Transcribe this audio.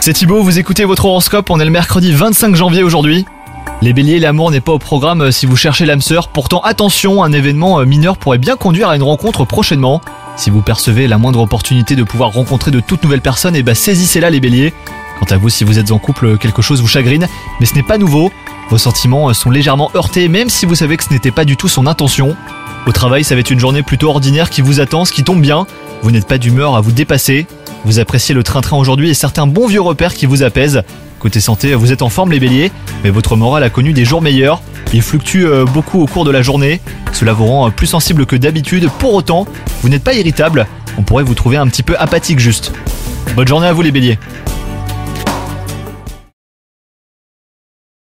C'est Thibaut, vous écoutez votre horoscope, on est le mercredi 25 janvier aujourd'hui. Les béliers, l'amour n'est pas au programme euh, si vous cherchez l'âme sœur, pourtant attention, un événement euh, mineur pourrait bien conduire à une rencontre prochainement. Si vous percevez la moindre opportunité de pouvoir rencontrer de toutes nouvelles personnes, et bah saisissez-la les béliers. Quant à vous, si vous êtes en couple, quelque chose vous chagrine, mais ce n'est pas nouveau. Vos sentiments euh, sont légèrement heurtés, même si vous savez que ce n'était pas du tout son intention. Au travail, ça va être une journée plutôt ordinaire qui vous attend, ce qui tombe bien. Vous n'êtes pas d'humeur à vous dépasser. Vous appréciez le train-train aujourd'hui et certains bons vieux repères qui vous apaisent. Côté santé, vous êtes en forme les béliers, mais votre morale a connu des jours meilleurs. Il fluctue euh, beaucoup au cours de la journée. Cela vous rend euh, plus sensible que d'habitude. Pour autant, vous n'êtes pas irritable. On pourrait vous trouver un petit peu apathique juste. Bonne journée à vous les béliers.